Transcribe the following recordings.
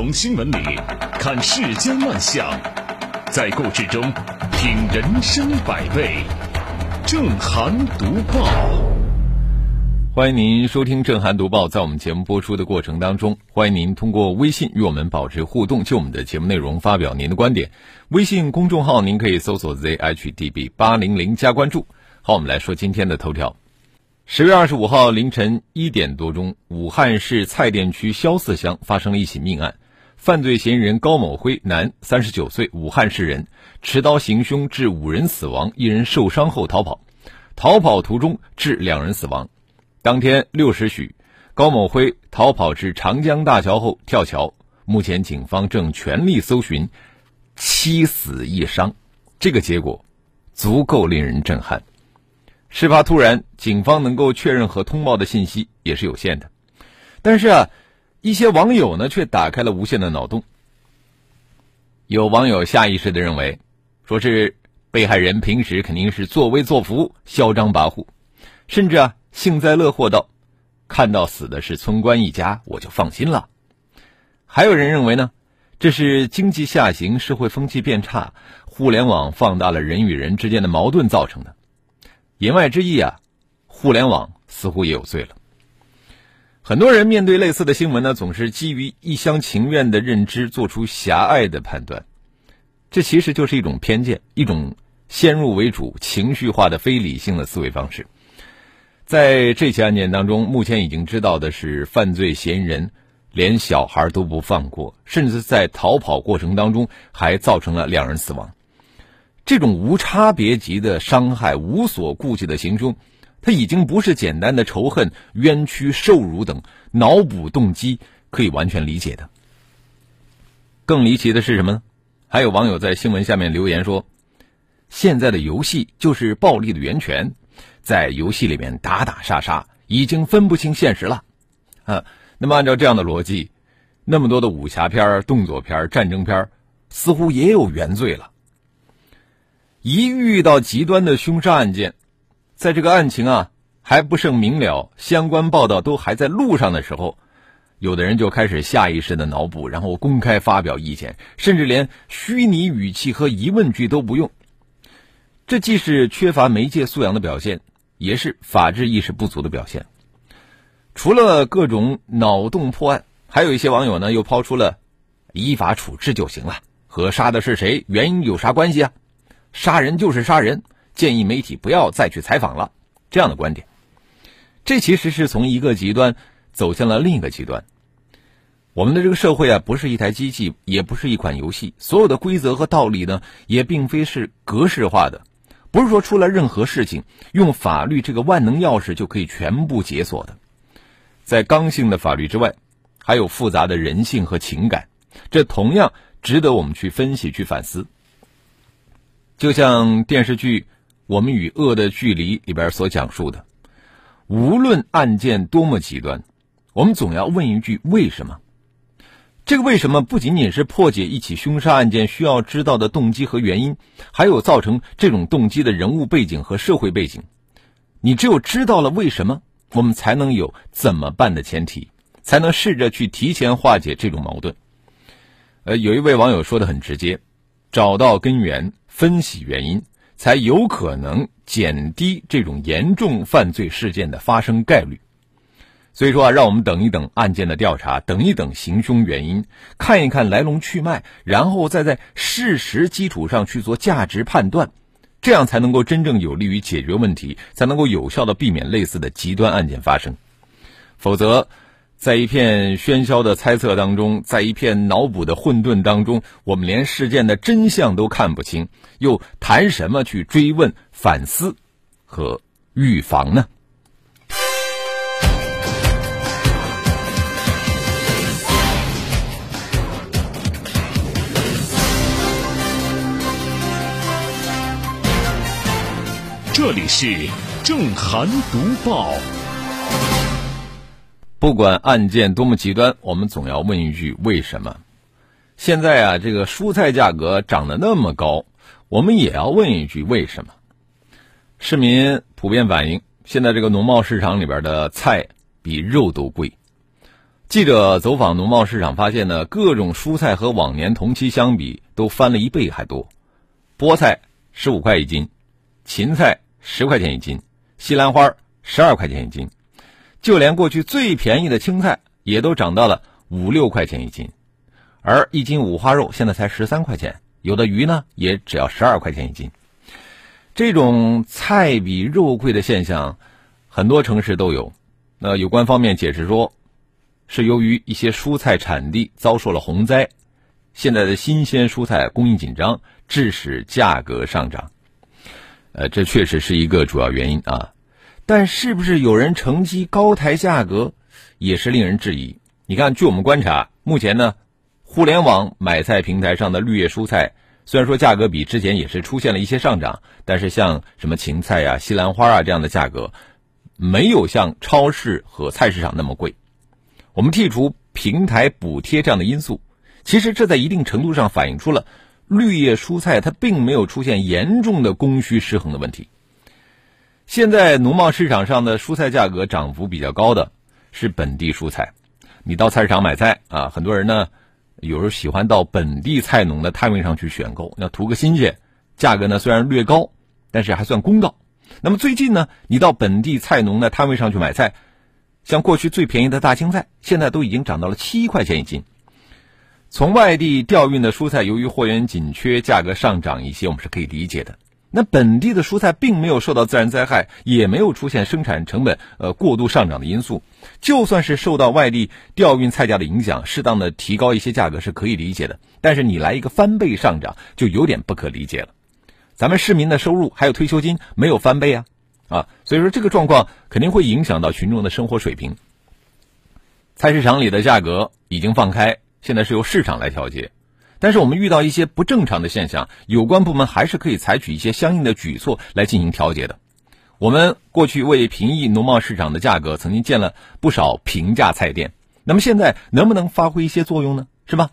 从新闻里看世间万象，在故事中品人生百味。正涵读报，欢迎您收听正涵读报。在我们节目播出的过程当中，欢迎您通过微信与我们保持互动，就我们的节目内容发表您的观点。微信公众号您可以搜索 zhdb 八零零加关注。好，我们来说今天的头条。十月二十五号凌晨一点多钟，武汉市蔡甸区萧四乡发生了一起命案，犯罪嫌疑人高某辉，男，三十九岁，武汉市人，持刀行凶致五人死亡，一人受伤后逃跑，逃跑途中致两人死亡。当天六时许，高某辉逃跑至长江大桥后跳桥，目前警方正全力搜寻，七死一伤，这个结果足够令人震撼。事发突然，警方能够确认和通报的信息也是有限的。但是啊，一些网友呢却打开了无限的脑洞。有网友下意识的认为，说是被害人平时肯定是作威作福、嚣张跋扈，甚至啊幸灾乐祸道：“看到死的是村官一家，我就放心了。”还有人认为呢，这是经济下行、社会风气变差、互联网放大了人与人之间的矛盾造成的。言外之意啊，互联网似乎也有罪了。很多人面对类似的新闻呢，总是基于一厢情愿的认知做出狭隘的判断，这其实就是一种偏见，一种先入为主、情绪化的非理性的思维方式。在这起案件当中，目前已经知道的是，犯罪嫌疑人连小孩都不放过，甚至在逃跑过程当中还造成了两人死亡。这种无差别级的伤害、无所顾忌的行凶，他已经不是简单的仇恨、冤屈、受辱等脑补动机可以完全理解的。更离奇的是什么呢？还有网友在新闻下面留言说：“现在的游戏就是暴力的源泉，在游戏里面打打杀杀，已经分不清现实了。”啊，那么按照这样的逻辑，那么多的武侠片、动作片、战争片，似乎也有原罪了。一遇到极端的凶杀案件，在这个案情啊还不甚明了，相关报道都还在路上的时候，有的人就开始下意识的脑补，然后公开发表意见，甚至连虚拟语气和疑问句都不用。这既是缺乏媒介素养的表现，也是法治意识不足的表现。除了各种脑洞破案，还有一些网友呢又抛出了依法处置就行了，和杀的是谁原因有啥关系啊？杀人就是杀人，建议媒体不要再去采访了。这样的观点，这其实是从一个极端走向了另一个极端。我们的这个社会啊，不是一台机器，也不是一款游戏，所有的规则和道理呢，也并非是格式化的，不是说出了任何事情，用法律这个万能钥匙就可以全部解锁的。在刚性的法律之外，还有复杂的人性和情感，这同样值得我们去分析、去反思。就像电视剧《我们与恶的距离》里边所讲述的，无论案件多么极端，我们总要问一句：为什么？这个为什么不仅仅是破解一起凶杀案件需要知道的动机和原因，还有造成这种动机的人物背景和社会背景。你只有知道了为什么，我们才能有怎么办的前提，才能试着去提前化解这种矛盾。呃，有一位网友说的很直接：找到根源。分析原因，才有可能减低这种严重犯罪事件的发生概率。所以说啊，让我们等一等案件的调查，等一等行凶原因，看一看来龙去脉，然后再在事实基础上去做价值判断，这样才能够真正有利于解决问题，才能够有效的避免类似的极端案件发生。否则。在一片喧嚣的猜测当中，在一片脑补的混沌当中，我们连事件的真相都看不清，又谈什么去追问、反思和预防呢？这里是正涵读报。不管案件多么极端，我们总要问一句：为什么？现在啊，这个蔬菜价格涨得那么高，我们也要问一句：为什么？市民普遍反映，现在这个农贸市场里边的菜比肉都贵。记者走访农贸市场，发现呢，各种蔬菜和往年同期相比都翻了一倍还多。菠菜十五块一斤，芹菜十块钱一斤，西兰花十二块钱一斤，就连过去最便宜的青菜也都涨到了五六块钱一斤。而一斤五花肉现在才十三块钱，有的鱼呢也只要十二块钱一斤。这种菜比肉贵的现象，很多城市都有。那有关方面解释说。是由于一些蔬菜产地遭受了洪灾，现在的新鲜蔬菜供应紧张，致使价格上涨。呃，这确实是一个主要原因啊。但是不是有人乘机高抬价格，也是令人质疑。你看，据我们观察，目前呢，互联网买菜平台上的绿叶蔬菜，虽然说价格比之前也是出现了一些上涨，但是像什么芹菜呀、西兰花啊这样的价格，没有像超市和菜市场那么贵。我们剔除平台补贴这样的因素，其实这在一定程度上反映出了绿叶蔬菜它并没有出现严重的供需失衡的问题。现在农贸市场上的蔬菜价格涨幅比较高的是本地蔬菜，你到菜市场买菜啊，很多人呢有时候喜欢到本地菜农的摊位上去选购，要图个新鲜，价格呢虽然略高，但是还算公道。那么最近呢，你到本地菜农的摊位上去买菜。像过去最便宜的大青菜，现在都已经涨到了七块钱一斤。从外地调运的蔬菜，由于货源紧缺，价格上涨一些，我们是可以理解的。那本地的蔬菜并没有受到自然灾害，也没有出现生产成本呃过度上涨的因素。就算是受到外地调运菜价的影响，适当的提高一些价格是可以理解的。但是你来一个翻倍上涨，就有点不可理解了。咱们市民的收入还有退休金没有翻倍啊？啊，所以说这个状况肯定会影响到群众的生活水平。菜市场里的价格已经放开，现在是由市场来调节。但是我们遇到一些不正常的现象，有关部门还是可以采取一些相应的举措来进行调节的。我们过去为平抑农贸市场的价格，曾经建了不少平价菜店。那么现在能不能发挥一些作用呢？是吧？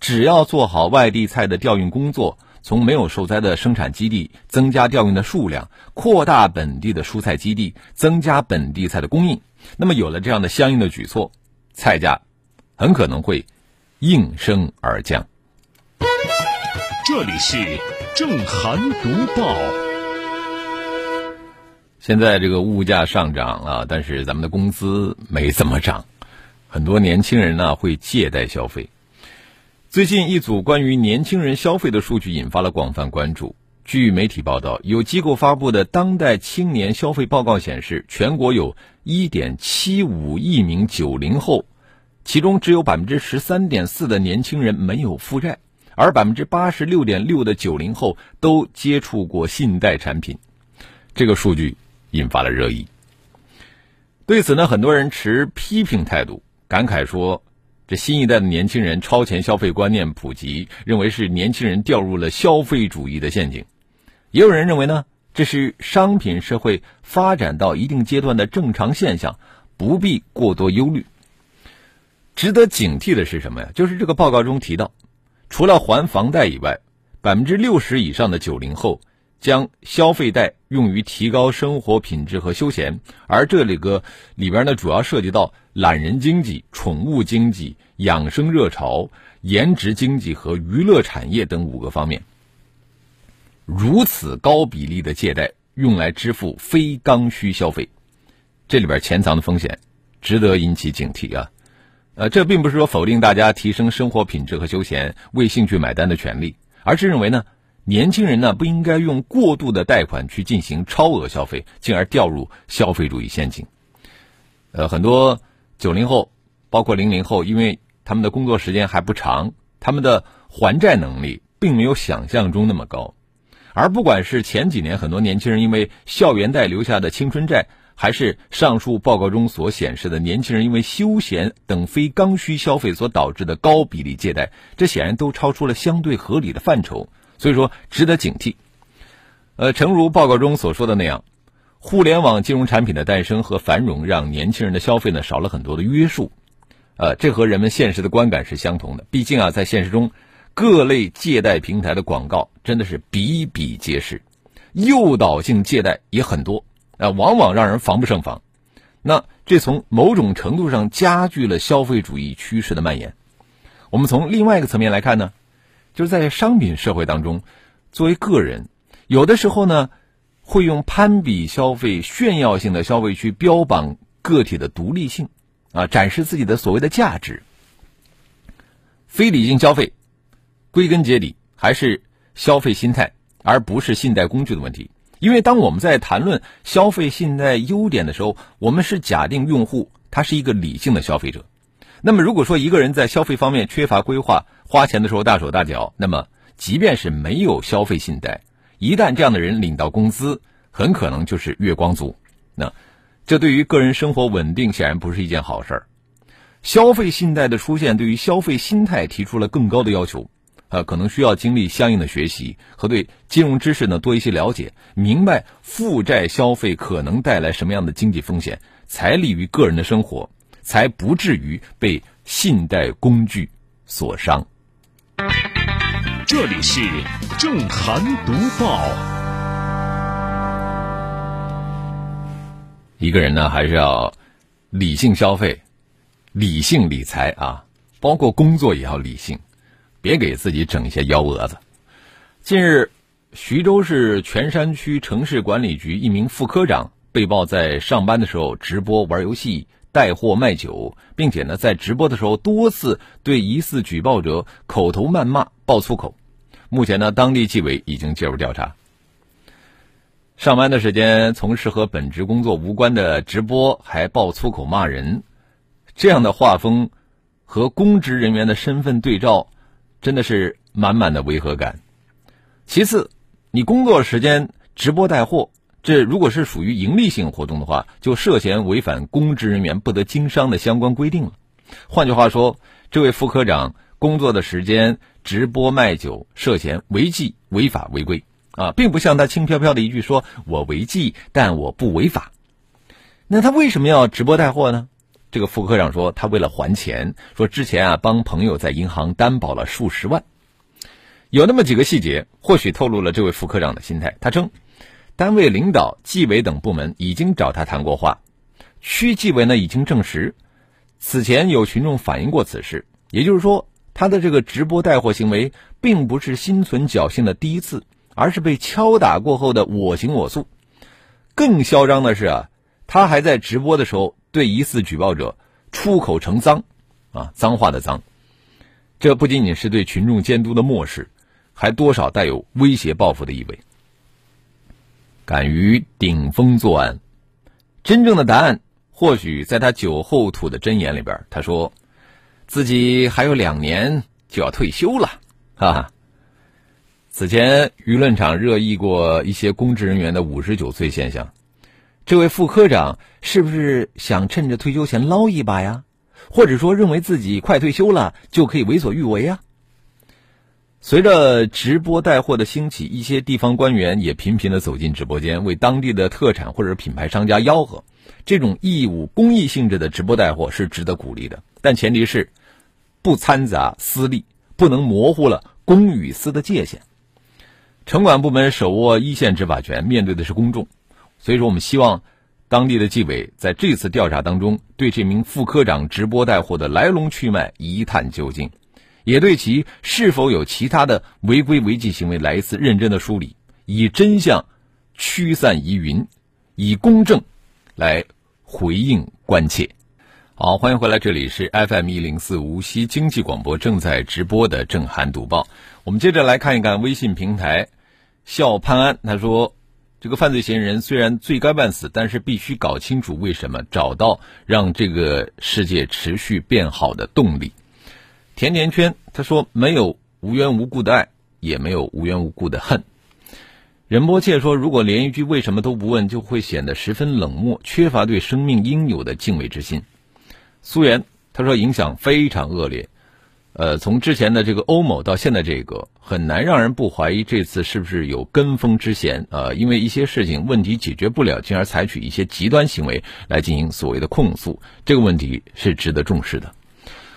只要做好外地菜的调运工作。从没有受灾的生产基地增加调运的数量，扩大本地的蔬菜基地，增加本地菜的供应。那么有了这样的相应的举措，菜价很可能会应声而降。这里是正涵读报。现在这个物价上涨啊，但是咱们的工资没怎么涨，很多年轻人呢会借贷消费。最近一组关于年轻人消费的数据引发了广泛关注。据媒体报道，有机构发布的《当代青年消费报告》显示，全国有1.75亿名九零后，其中只有百分之十三点四的年轻人没有负债，而百分之八十六点六的九零后都接触过信贷产品。这个数据引发了热议。对此呢，很多人持批评态度，感慨说。这新一代的年轻人超前消费观念普及，认为是年轻人掉入了消费主义的陷阱。也有人认为呢，这是商品社会发展到一定阶段的正常现象，不必过多忧虑。值得警惕的是什么呀？就是这个报告中提到，除了还房贷以外，百分之六十以上的九零后。将消费贷用于提高生活品质和休闲，而这里个里边呢，主要涉及到懒人经济、宠物经济、养生热潮、颜值经济和娱乐产业等五个方面。如此高比例的借贷用来支付非刚需消费，这里边潜藏的风险值得引起警惕啊！呃，这并不是说否定大家提升生活品质和休闲、为兴趣买单的权利，而是认为呢。年轻人呢，不应该用过度的贷款去进行超额消费，进而掉入消费主义陷阱。呃，很多九零后，包括零零后，因为他们的工作时间还不长，他们的还债能力并没有想象中那么高。而不管是前几年很多年轻人因为校园贷留下的青春债，还是上述报告中所显示的年轻人因为休闲等非刚需消费所导致的高比例借贷，这显然都超出了相对合理的范畴。所以说，值得警惕。呃，诚如报告中所说的那样，互联网金融产品的诞生和繁荣，让年轻人的消费呢少了很多的约束。呃，这和人们现实的观感是相同的。毕竟啊，在现实中，各类借贷平台的广告真的是比比皆是，诱导性借贷也很多，啊，往往让人防不胜防。那这从某种程度上加剧了消费主义趋势的蔓延。我们从另外一个层面来看呢，就是在商品社会当中，作为个人，有的时候呢，会用攀比消费、炫耀性的消费去标榜个体的独立性，啊，展示自己的所谓的价值。非理性消费，归根结底还是消费心态，而不是信贷工具的问题。因为当我们在谈论消费信贷优点的时候，我们是假定用户他是一个理性的消费者。那么，如果说一个人在消费方面缺乏规划，花钱的时候大手大脚，那么即便是没有消费信贷，一旦这样的人领到工资，很可能就是月光族。那这对于个人生活稳定显然不是一件好事儿。消费信贷的出现，对于消费心态提出了更高的要求。呃，可能需要经历相应的学习和对金融知识呢多一些了解，明白负债消费可能带来什么样的经济风险，才利于个人的生活。才不至于被信贷工具所伤。这里是正涵读报。一个人呢，还是要理性消费、理性理财啊，包括工作也要理性，别给自己整一些幺蛾子。近日，徐州市泉山区城市管理局一名副科长被曝在上班的时候直播玩游戏。带货卖酒，并且呢，在直播的时候多次对疑似举报者口头谩骂、爆粗口。目前呢，当地纪委已经介入调查。上班的时间从事和本职工作无关的直播，还爆粗口骂人，这样的画风和公职人员的身份对照，真的是满满的违和感。其次，你工作时间直播带货。这如果是属于盈利性活动的话，就涉嫌违反公职人员不得经商的相关规定了。换句话说，这位副科长工作的时间直播卖酒，涉嫌违纪、违法、违规啊，并不像他轻飘飘的一句说“我违纪，但我不违法”。那他为什么要直播带货呢？这个副科长说，他为了还钱，说之前啊帮朋友在银行担保了数十万，有那么几个细节，或许透露了这位副科长的心态。他称。单位领导、纪委等部门已经找他谈过话，区纪委呢已经证实，此前有群众反映过此事。也就是说，他的这个直播带货行为并不是心存侥幸的第一次，而是被敲打过后的我行我素。更嚣张的是啊，他还在直播的时候对疑似举报者出口成脏，啊，脏话的脏。这不仅仅是对群众监督的漠视，还多少带有威胁报复的意味。敢于顶风作案，真正的答案或许在他酒后吐的真言里边。他说，自己还有两年就要退休了，啊！此前舆论场热议过一些公职人员的五十九岁现象，这位副科长是不是想趁着退休前捞一把呀？或者说认为自己快退休了就可以为所欲为呀？随着直播带货的兴起，一些地方官员也频频的走进直播间，为当地的特产或者品牌商家吆喝。这种义务公益性质的直播带货是值得鼓励的，但前提是不掺杂私利，不能模糊了公与私的界限。城管部门手握一线执法权，面对的是公众，所以说我们希望当地的纪委在这次调查当中，对这名副科长直播带货的来龙去脉一探究竟。也对其是否有其他的违规违纪行为来一次认真的梳理，以真相驱散疑云，以公正来回应关切。好，欢迎回来，这里是 FM 一零四无锡经济广播正在直播的正涵读报。我们接着来看一看微信平台笑潘安，他说：“这个犯罪嫌疑人虽然罪该万死，但是必须搞清楚为什么，找到让这个世界持续变好的动力。”甜甜圈，他说：“没有无缘无故的爱，也没有无缘无故的恨。”任波切说：“如果连一句为什么都不问，就会显得十分冷漠，缺乏对生命应有的敬畏之心。”苏源他说：“影响非常恶劣，呃，从之前的这个欧某到现在这个，很难让人不怀疑这次是不是有跟风之嫌啊？因为一些事情问题解决不了，进而采取一些极端行为来进行所谓的控诉，这个问题是值得重视的。”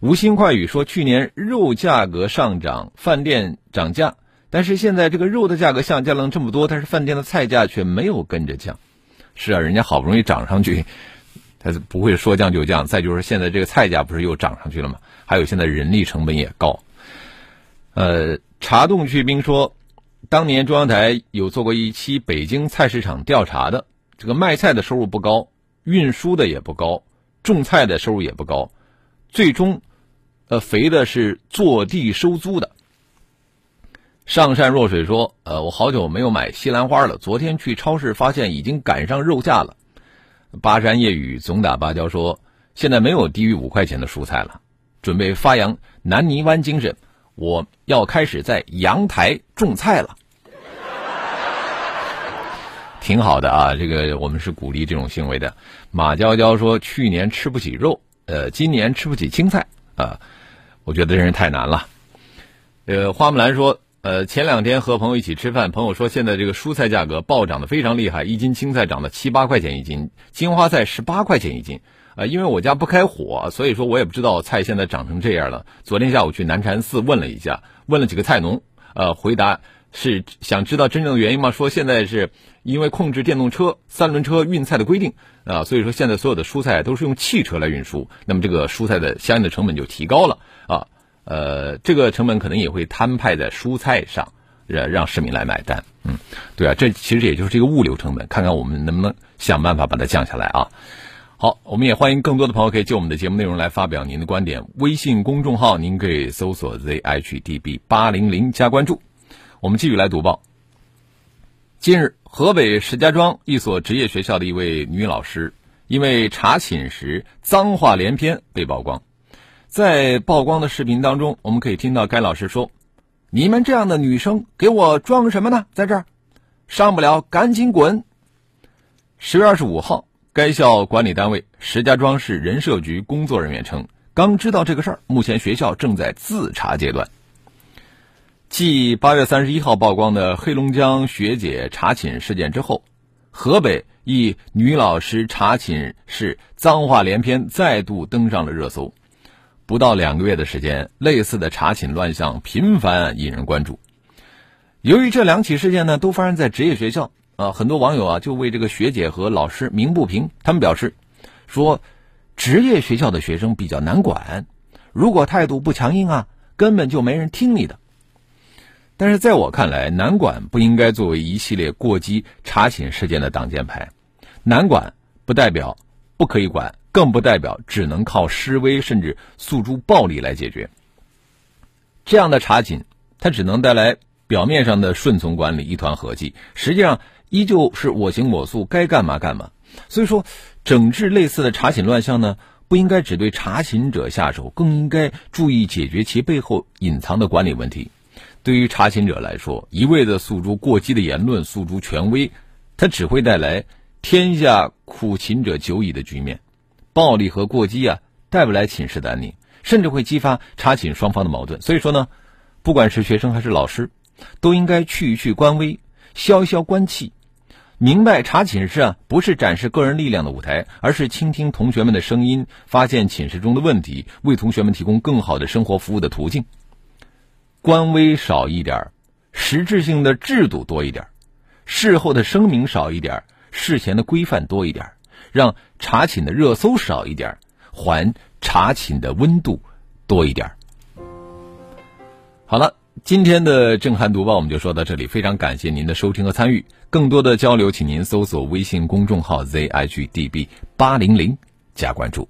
无心快语说，去年肉价格上涨，饭店涨价，但是现在这个肉的价格下降了这么多，但是饭店的菜价却没有跟着降。是啊，人家好不容易涨上去，它不会说降就降。再就是现在这个菜价不是又涨上去了吗？还有现在人力成本也高。呃，茶洞去冰说，当年中央台有做过一期北京菜市场调查的，这个卖菜的收入不高，运输的也不高，种菜的收入也不高，最终，呃，肥的是坐地收租的。上善若水说：“呃，我好久没有买西兰花了。昨天去超市发现已经赶上肉价了。”巴山夜雨总打芭蕉说：“现在没有低于五块钱的蔬菜了，准备发扬南泥湾精神，我要开始在阳台种菜了。”挺好的啊，这个我们是鼓励这种行为的。马娇娇说：“去年吃不起肉，呃，今年吃不起青菜啊，我觉得真是太难了。”呃，花木兰说。呃，前两天和朋友一起吃饭，朋友说现在这个蔬菜价格暴涨的非常厉害，一斤青菜涨到七八块钱一斤，金花菜十八块钱一斤。呃，因为我家不开火，所以说我也不知道菜现在涨成这样了。昨天下午去南禅寺问了一下，问了几个菜农，呃，回答是想知道真正的原因吗？说现在是因为控制电动车、三轮车运菜的规定啊，所以说现在所有的蔬菜都是用汽车来运输，那么这个蔬菜的相应的成本就提高了啊。呃，这个成本可能也会摊派在蔬菜上，让让市民来买单。嗯，对啊，这其实也就是这个物流成本，看看我们能不能想办法把它降下来啊。好，我们也欢迎更多的朋友可以就我们的节目内容来发表您的观点。微信公众号您可以搜索 zhdb 八零零加关注。我们继续来读报。近日，河北石家庄一所职业学校的一位女老师，因为查寝时脏话连篇被曝光。在曝光的视频当中，我们可以听到该老师说：“你们这样的女生给我装什么呢？在这儿，上不了赶紧滚。”十月二十五号，该校管理单位石家庄市人社局工作人员称，刚知道这个事儿，目前学校正在自查阶段。继八月三十一号曝光的黑龙江学姐查寝事件之后，河北一女老师查寝时脏话连篇，再度登上了热搜。不到两个月的时间，类似的查寝乱象频繁引人关注。由于这两起事件呢都发生在职业学校啊，很多网友啊就为这个学姐和老师鸣不平。他们表示说，职业学校的学生比较难管，如果态度不强硬啊，根本就没人听你的。但是在我看来，难管不应该作为一系列过激查寝事件的挡箭牌。难管不代表不可以管。更不代表只能靠示威甚至诉诸暴力来解决。这样的查寝，它只能带来表面上的顺从管理、一团和气，实际上依旧是我行我素，该干嘛干嘛。所以说，整治类似的查寝乱象呢，不应该只对查寝者下手，更应该注意解决其背后隐藏的管理问题。对于查寝者来说，一味的诉诸过激的言论、诉诸权威，它只会带来天下苦秦者久矣的局面。暴力和过激啊，带不来寝室的安宁，甚至会激发查寝双方的矛盾。所以说呢，不管是学生还是老师，都应该去一去官威，消一消官气，明白查寝室啊不是展示个人力量的舞台，而是倾听同学们的声音，发现寝室中的问题，为同学们提供更好的生活服务的途径。官威少一点，实质性的制度多一点，事后的声明少一点，事前的规范多一点。让查寝的热搜少一点，还查寝的温度多一点。好了，今天的震撼读报我们就说到这里，非常感谢您的收听和参与。更多的交流，请您搜索微信公众号 zhdb 八零零加关注。